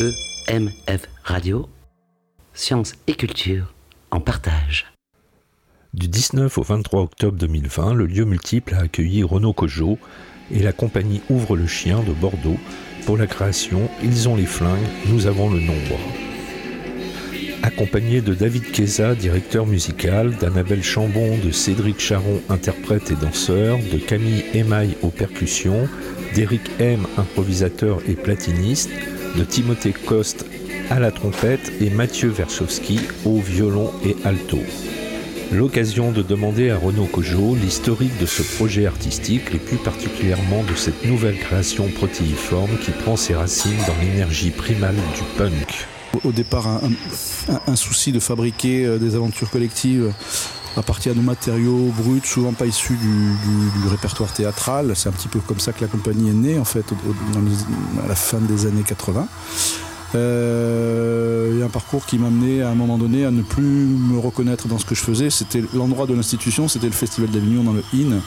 EMF Radio, sciences et culture en partage. Du 19 au 23 octobre 2020, le lieu multiple a accueilli Renaud Cojo et la compagnie Ouvre le Chien de Bordeaux pour la création Ils ont les flingues, nous avons le nombre. Accompagné de David Keza, directeur musical, d'Annabelle Chambon, de Cédric Charon, interprète et danseur, de Camille Emaille aux percussions, d'Éric M, improvisateur et platiniste, de Timothée Coste à la trompette et Mathieu Versowski au violon et alto. L'occasion de demander à Renaud Cojo l'historique de ce projet artistique et plus particulièrement de cette nouvelle création protéiforme qui prend ses racines dans l'énergie primale du punk. Au départ, un, souci de fabriquer euh, des aventures collectives à partir de matériaux bruts, souvent pas issus du, répertoire théâtral. C'est un petit peu comme ça que la compagnie est née, en fait, à la fin des années 80. Euh, il y a un parcours qui m'a amené à un moment donné à ne plus me reconnaître dans ce que je faisais. C'était l'endroit de l'institution, c'était le Festival d'Avignon dans le IN,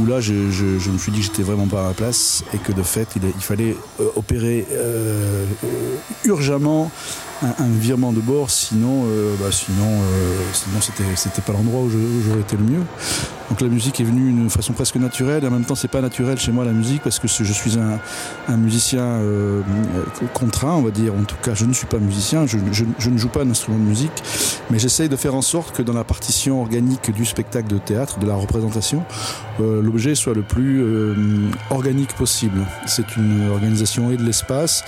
où là je, me suis dit que j'étais vraiment pas à ma place et que de fait il, fallait euh, opérer euh, urgemment un, virement de bord, sinon, euh, bah, sinon, euh, sinon c'était, c'était pas l'endroit où, j'aurais été le mieux. Donc la musique est venue d'une façon presque naturelle, et en même temps c'est pas naturel chez moi la musique parce que je suis un, musicien euh, contraint, on va dire. En tout cas, je ne suis pas musicien, je, ne joue pas un instrument de musique, mais j'essaye de faire en sorte que dans la partition organique du spectacle de théâtre, de la représentation, l'objet soit le plus organique possible. C'est une organisation et de l'espace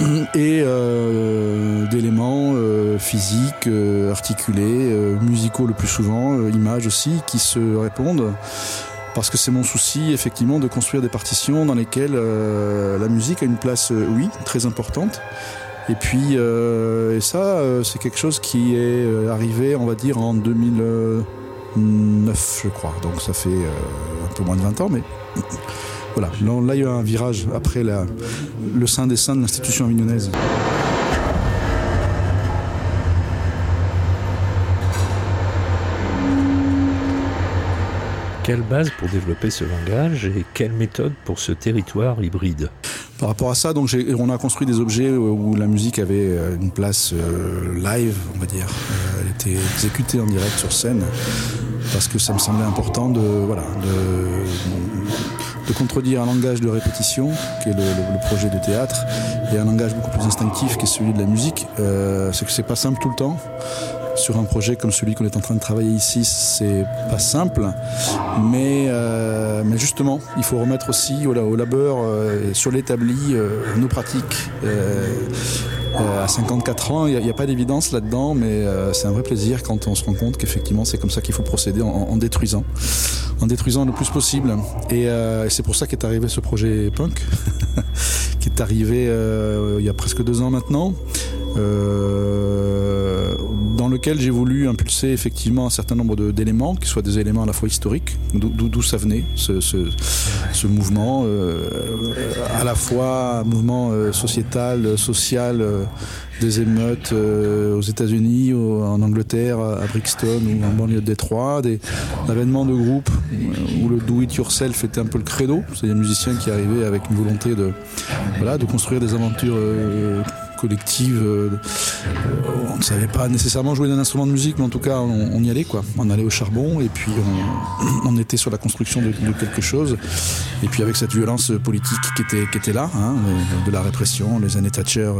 et euh, d'éléments euh, physiques, euh, articulés, musicaux le plus souvent, images aussi, qui se répondent. Parce que c'est mon souci, effectivement, de construire des partitions dans lesquelles la musique a une place, oui, très importante. Et puis, et ça, c'est quelque chose qui est arrivé, on va dire, en 2009, je crois. Donc ça fait un peu moins de 20 ans, mais voilà, là, il y a un virage après le sein des saints de l'institution avignonnaise. Quelle base pour développer ce langage et quelle méthode pour ce territoire hybride? Par rapport à ça, donc on a construit des objets où la musique avait euh, une place euh, live, on va dire. Euh, exécutée en direct sur scène parce que ça me semblait important de, voilà, de, de contredire un langage de répétition, qui est le, projet de théâtre, et un langage beaucoup plus instinctif, qui est celui de la musique. Euh, c'est que c'est pas simple tout le temps. Sur un projet comme celui qu'on est en train de travailler ici, c'est pas simple, mais, euh, mais justement, il faut remettre aussi au, au labeur, euh, sur l'établi, nos pratiques euh, à 54 ans, il n'y a, pas d'évidence là-dedans, mais euh, c'est un vrai plaisir quand on se rend compte qu'effectivement c'est comme ça qu'il faut procéder en, détruisant, en détruisant le plus possible. Euh, et, c'est pour ça qu'est arrivé ce projet punk, qui est arrivé il y a presque deux ans maintenant. Euh, lequel j'ai voulu impulser effectivement un certain nombre d'éléments, qui soient des éléments à la fois historiques, d'où ça venait, ce, mouvement, euh, à la fois un mouvement euh, sociétal, social, des émeutes aux États-Unis, en Angleterre, à Brixton ou en banlieue de Détroit, des événements de groupe où le do-it-yourself était un peu le credo, c'est des musiciens qui arrivaient avec une volonté de, voilà, de construire des aventures. Euh, on ne savait pas nécessairement jouer d'un instrument de musique, mais en tout cas, on, y allait, quoi. On allait au charbon et puis on, était sur la construction de, quelque chose. Et puis avec cette violence politique qui était, qui était là, hein, de la répression, les années Thatcher.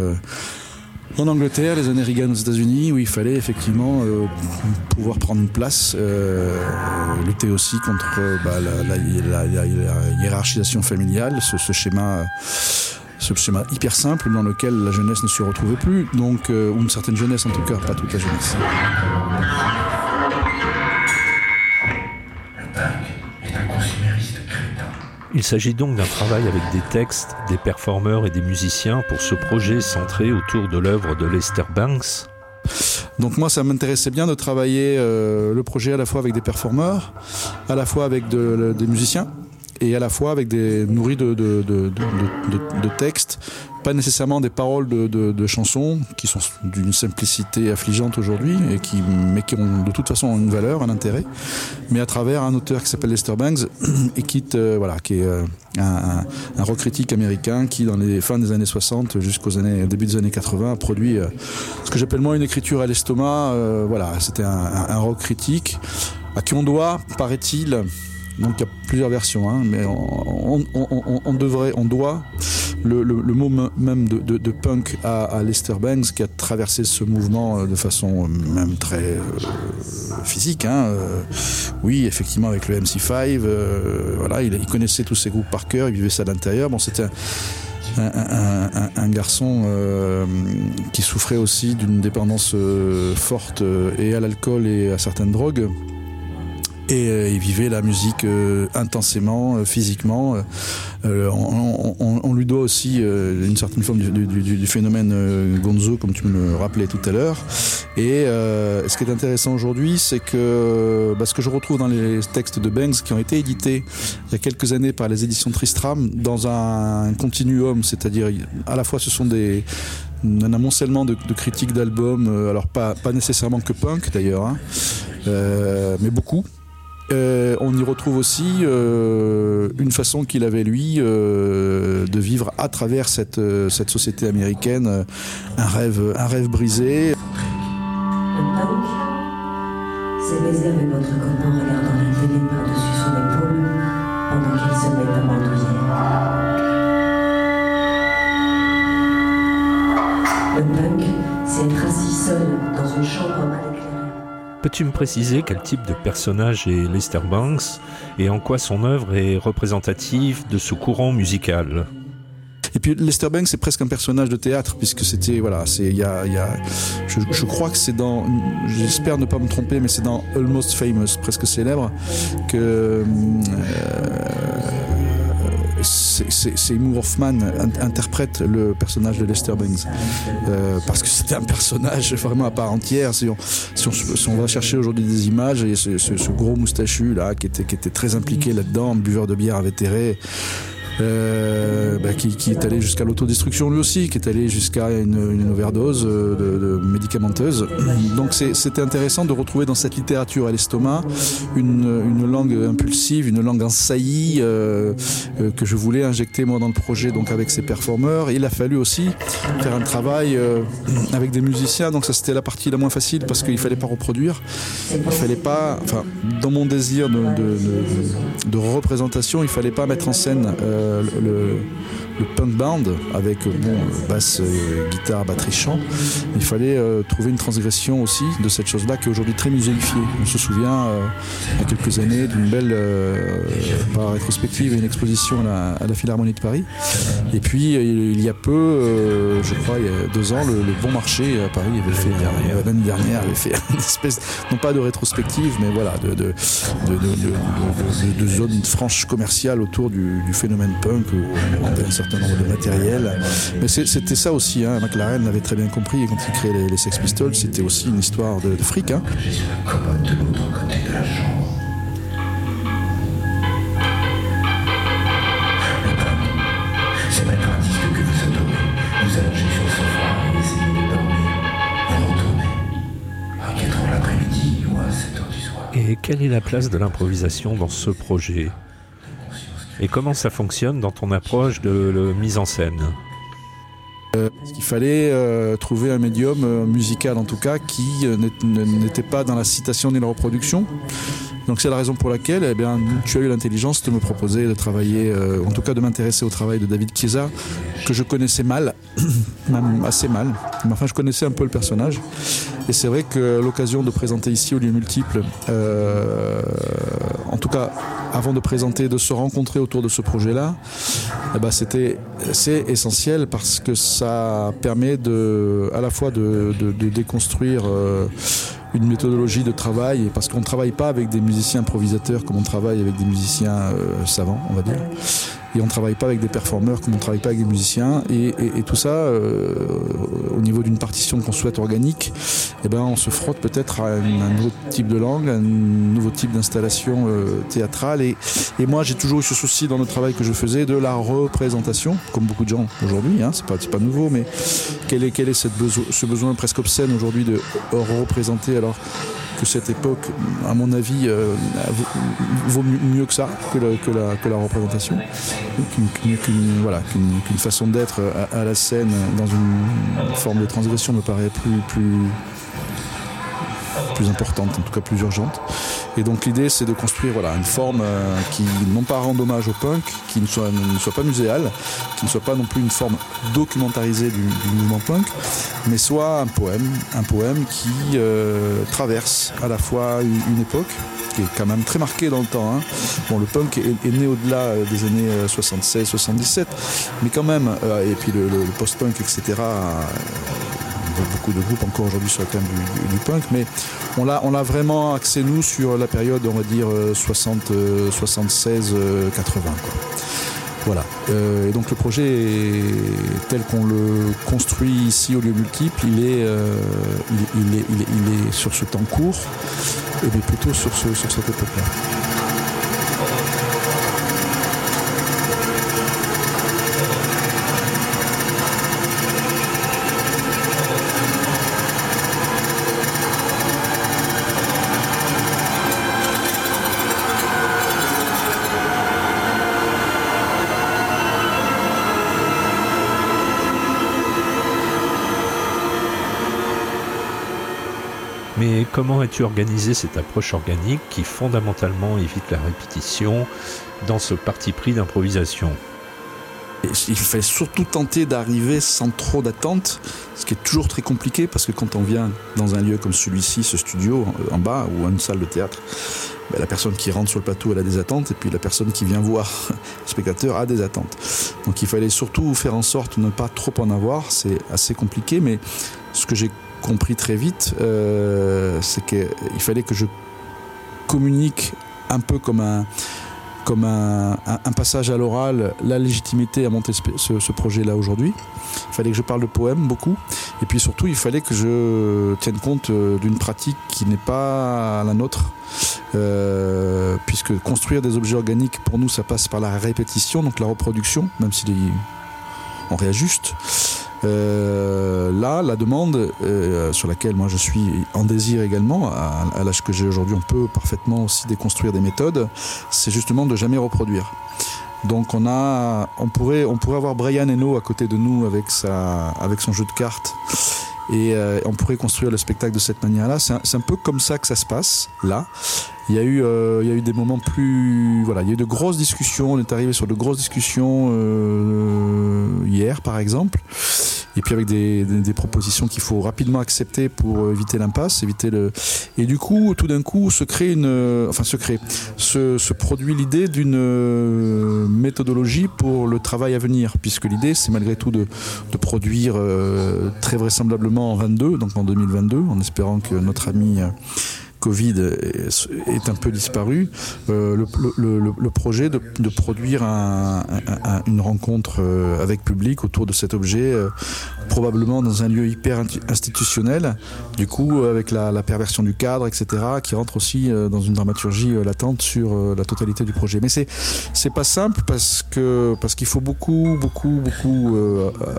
Euh, en Angleterre, les années Reagan aux États-Unis, où il fallait effectivement euh, pouvoir prendre place, lutter aussi contre bah, la, hiérarchisation familiale, ce, schéma ce schéma hyper simple dans lequel la jeunesse ne se retrouvait plus, donc, euh, ou une certaine jeunesse en tout cas, pas toute la jeunesse. Il s'agit donc d'un travail avec des textes, des performeurs et des musiciens pour ce projet centré autour de l'œuvre de Lester Banks. Donc moi, ça m'intéressait bien de travailler euh, le projet à la fois avec des performeurs, à la fois avec des musiciens, et à la fois avec des nourris de, de, de, de textes pas nécessairement des paroles de, chansons qui sont d'une simplicité affligeante aujourd'hui et qui mais qui ont de toute façon une valeur, un intérêt, mais à travers un auteur qui s'appelle Lester Bangs et qui euh, voilà qui est euh, un, un, rock critique américain qui dans les fins des années 60 jusqu'aux années début des années 80 a produit euh, ce que j'appelle moi une écriture à l'estomac. Voilà, c'était un, un, rock critique à qui on doit, paraît-il, donc il y a plusieurs versions, hein, mais on, on, on, devrait, on doit le, le, mot même de, punk à, Lester Banks qui a traversé ce mouvement euh, de façon euh, même très euh, physique. Hein, oui, effectivement avec le MC5, euh, voilà, il, connaissait tous ces groupes par cœur, il vivait ça à l'intérieur. Bon, c'était un, garçon qui souffrait aussi d'une dépendance forte et à l'alcool et à certaines drogues et euh, il vivait la musique euh, intensément, euh, physiquement. Euh, on, on, on, lui doit aussi euh, une certaine forme du, du, du, du phénomène euh, Gonzo, comme tu me le rappelais tout à l'heure. Et ce qui est intéressant aujourd'hui, c'est que bah, ce que je retrouve dans les textes de Banks qui ont été édités il y a quelques années par les éditions Tristram dans un continuum, c'est-à-dire à la fois ce sont des un amoncellement de, de critiques d'albums, alors pas, pas nécessairement que punk d'ailleurs, hein, mais beaucoup. Euh, on y retrouve aussi euh, une façon qu'il avait lui euh, de vivre à travers cette, société américaine un rêve, un rêve brisé. C'est baiser avec votre copain regardant la télé par-dessus son épaule pendant qu'il se met à bandouiller. Le punk, c'est être assis seul dans une chambre Peux-tu me préciser quel type de personnage est Lester Banks et en quoi son œuvre est représentative de ce courant musical? Et puis Lester Banks c'est presque un personnage de théâtre puisque c'était voilà c'est il y a, je, crois que c'est dans j'espère ne pas me tromper mais c'est dans Almost Famous presque célèbre que euh, Seymour Hoffman interprète le personnage de Lester Banks. Euh, parce que c'était un personnage vraiment à part entière si on, va chercher aujourd'hui des images et ce, gros moustachu là qui était, très impliqué là dedans buveur de bière invétéré euh, bah, qui, est allé jusqu'à l'autodestruction lui aussi, qui est allé jusqu'à une, overdose euh, de, médicamenteuse. Donc c'était intéressant de retrouver dans cette littérature à l'estomac une, une langue impulsive, une langue ensaillie euh, euh, que je voulais injecter moi dans le projet donc avec ces performeurs. Il a fallu aussi faire un travail avec des musiciens, donc ça c'était la partie la moins facile parce qu'il fallait pas reproduire, il fallait pas, enfin dans mon désir de, représentation, il fallait pas mettre en scène le, le punk band avec bon, basse, euh, guitare, batterie, chant. Il fallait euh, trouver une transgression aussi de cette chose-là qui est aujourd'hui très muséifiée. On se souvient euh, il y a quelques années d'une belle euh, rétrospective et une exposition à la, Philharmonie de Paris. Et puis il y a peu, euh, je crois, il y a deux ans, le, Bon Marché à Paris avait fait l'année dernière avait fait une espèce non pas de rétrospective, mais voilà de, zone franche commerciale autour du, phénomène punk où on certain nombre de matériel. Mais c'était ça aussi, hein. McLaren l'avait très bien compris et quand il créait les, les Sex Pistols, c'était aussi une histoire de, de fric. Hein. Je suis la commode de l'autre côté de la chambre. C'est mettre un disque que vous adorez, vous allonger sur le sofa et essayer de dormir, en retourner, à 4 heures l'après-midi ou à 7 heures du soir. Et quelle est la place de l'improvisation dans ce projet? Et comment ça fonctionne dans ton approche de, mise en scène euh, il fallait euh, trouver un médium euh, musical en tout cas qui n'était pas dans la citation ni la reproduction. Donc c'est la raison pour laquelle eh bien, tu as eu l'intelligence de me proposer de travailler en tout cas de m'intéresser au travail de David Chiesa que je connaissais mal même assez mal. Mais enfin je connaissais un peu le personnage. Et c'est vrai que l'occasion de présenter ici au lieu multiple en tout cas avant de présenter de se rencontrer autour de ce projet là eh ben, c'était c'est essentiel parce que ça permet de à la fois de, de, de déconstruire euh, une méthodologie de travail parce qu'on ne travaille pas avec des musiciens improvisateurs comme on travaille avec des musiciens euh, savants on va dire et on travaille pas avec des performeurs comme on travaille pas avec des musiciens. Et, tout ça, euh, au niveau d'une partition qu'on souhaite organique, eh ben, on se frotte peut-être à un, nouveau type de langue, un nouveau type d'installation euh, théâtrale. Et, et moi, j'ai toujours eu ce souci dans le travail que je faisais de la représentation, comme beaucoup de gens aujourd'hui. Hein, c'est pas, pas nouveau, mais quel est, quel est ce besoin presque obscène aujourd'hui de représenter alors que cette époque, à mon avis, euh, vaut mieux que ça, que, la, représentation. Qu'une voilà, façon d'être à, la scène dans une forme de transgression me paraît plus, plus importante, en tout cas plus urgente. Et donc l'idée c'est de construire voilà, une forme euh, qui non pas rende hommage au punk, qui ne soit, ne soit pas muséale, qui ne soit pas non plus une forme documentarisée du, mouvement punk, mais soit un poème, un poème qui euh, traverse à la fois une, époque qui est quand même très marquée dans le temps. Hein. Bon, le punk est, né au-delà euh, des années 76-77, mais quand même, et puis le post-punk, etc., beaucoup de groupes encore aujourd'hui sur le thème du, punk, mais on l'a, on l'a vraiment axé nous sur la période, on va dire 60, 76, 80. Voilà. Euh, et donc le projet tel qu'on le construit ici au lieu multiple, il est, euh, il, est, il, est, il, est, sur ce temps court, et mais plutôt sur, ce, sur cette époque-là. Mais comment as-tu organisé cette approche organique qui fondamentalement évite la répétition dans ce parti pris d'improvisation? Il fallait surtout tenter d'arriver sans trop d'attente, ce qui est toujours très compliqué parce que quand on vient dans un lieu comme celui-ci, ce studio en bas ou une salle de théâtre, ben, la personne qui rentre sur le plateau a des attentes et puis la personne qui vient voir le spectateur a des attentes. Donc il fallait surtout faire en sorte de ne pas trop en avoir, c'est assez compliqué, mais ce que j'ai compris très vite, euh, c'est qu'il fallait que je communique un peu comme un, comme un, passage à l'oral, la légitimité à monter ce, projet-là aujourd'hui. Il fallait que je parle de poèmes beaucoup. Et puis surtout, il fallait que je tienne compte euh, d'une pratique qui n'est pas la nôtre. Euh, puisque construire des objets organiques, pour nous, ça passe par la répétition, donc la reproduction, même si on réajuste. Euh, là, la demande euh, sur laquelle moi je suis en désir également, à, l'âge que j'ai aujourd'hui, on peut parfaitement aussi déconstruire des méthodes, c'est justement de jamais reproduire. Donc on a, on pourrait, on pourrait avoir Brian Eno à côté de nous avec sa, avec son jeu de cartes et euh, on pourrait construire le spectacle de cette manière-là. C'est un, un, peu comme ça que ça se passe là. Il y a eu, euh, il y a eu des moments plus, voilà, il y a eu de grosses discussions. On est arrivé sur de grosses discussions euh, hier, par exemple, et puis avec des, des, propositions qu'il faut rapidement accepter pour éviter l'impasse, éviter le. Et du coup, tout d'un coup, se crée une, enfin, se crée, se, se produit l'idée d'une méthodologie pour le travail à venir, puisque l'idée, c'est malgré tout de, de produire euh, très vraisemblablement en 22, donc en 2022, en espérant que notre ami Covid est un peu disparu, euh, le, projet de, produire une rencontre euh, avec public autour de cet objet, euh, probablement dans un lieu hyper institutionnel, du coup avec la, perversion du cadre, etc., qui rentre aussi dans une dramaturgie latente sur la totalité du projet. Mais c'est c'est pas simple parce que parce qu'il faut beaucoup beaucoup beaucoup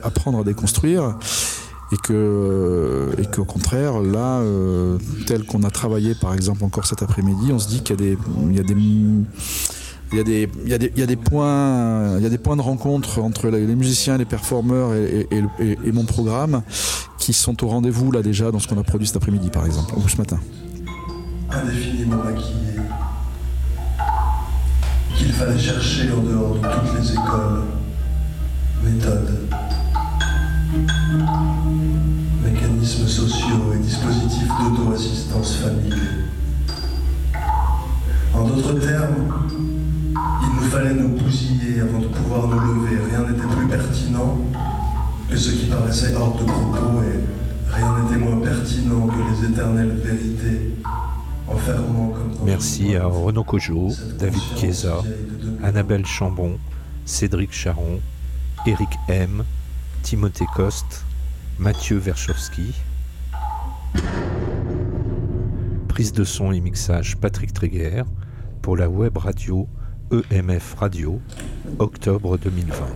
apprendre à déconstruire et que et qu'au contraire là euh, tel qu'on a travaillé par exemple encore cet après-midi on se dit qu'il y a des il y a des il y, a des, il, y a des, points il y a des points de rencontre entre les musiciens les performeurs et, mon programme qui sont au rendez-vous là déjà dans ce qu'on a produit cet après-midi par exemple ou ce matin. Indéfiniment maquillé qu'il fallait chercher en dehors de toutes les écoles mécanismes sociaux et dispositifs d'auto-assistance familiale. En d'autres termes, il nous fallait nous bousiller avant de pouvoir nous lever. Rien n'était plus pertinent que ce qui paraissait hors de propos et rien n'était moins pertinent que les éternelles vérités enfermant comme Merci à Renaud Cojo, David Chiesa, Annabelle Chambon, Cédric Charon, Eric M, Timothée Coste, Mathieu Verchowski. Prise de son et mixage Patrick Tréguer pour la web radio EMF Radio, octobre 2020.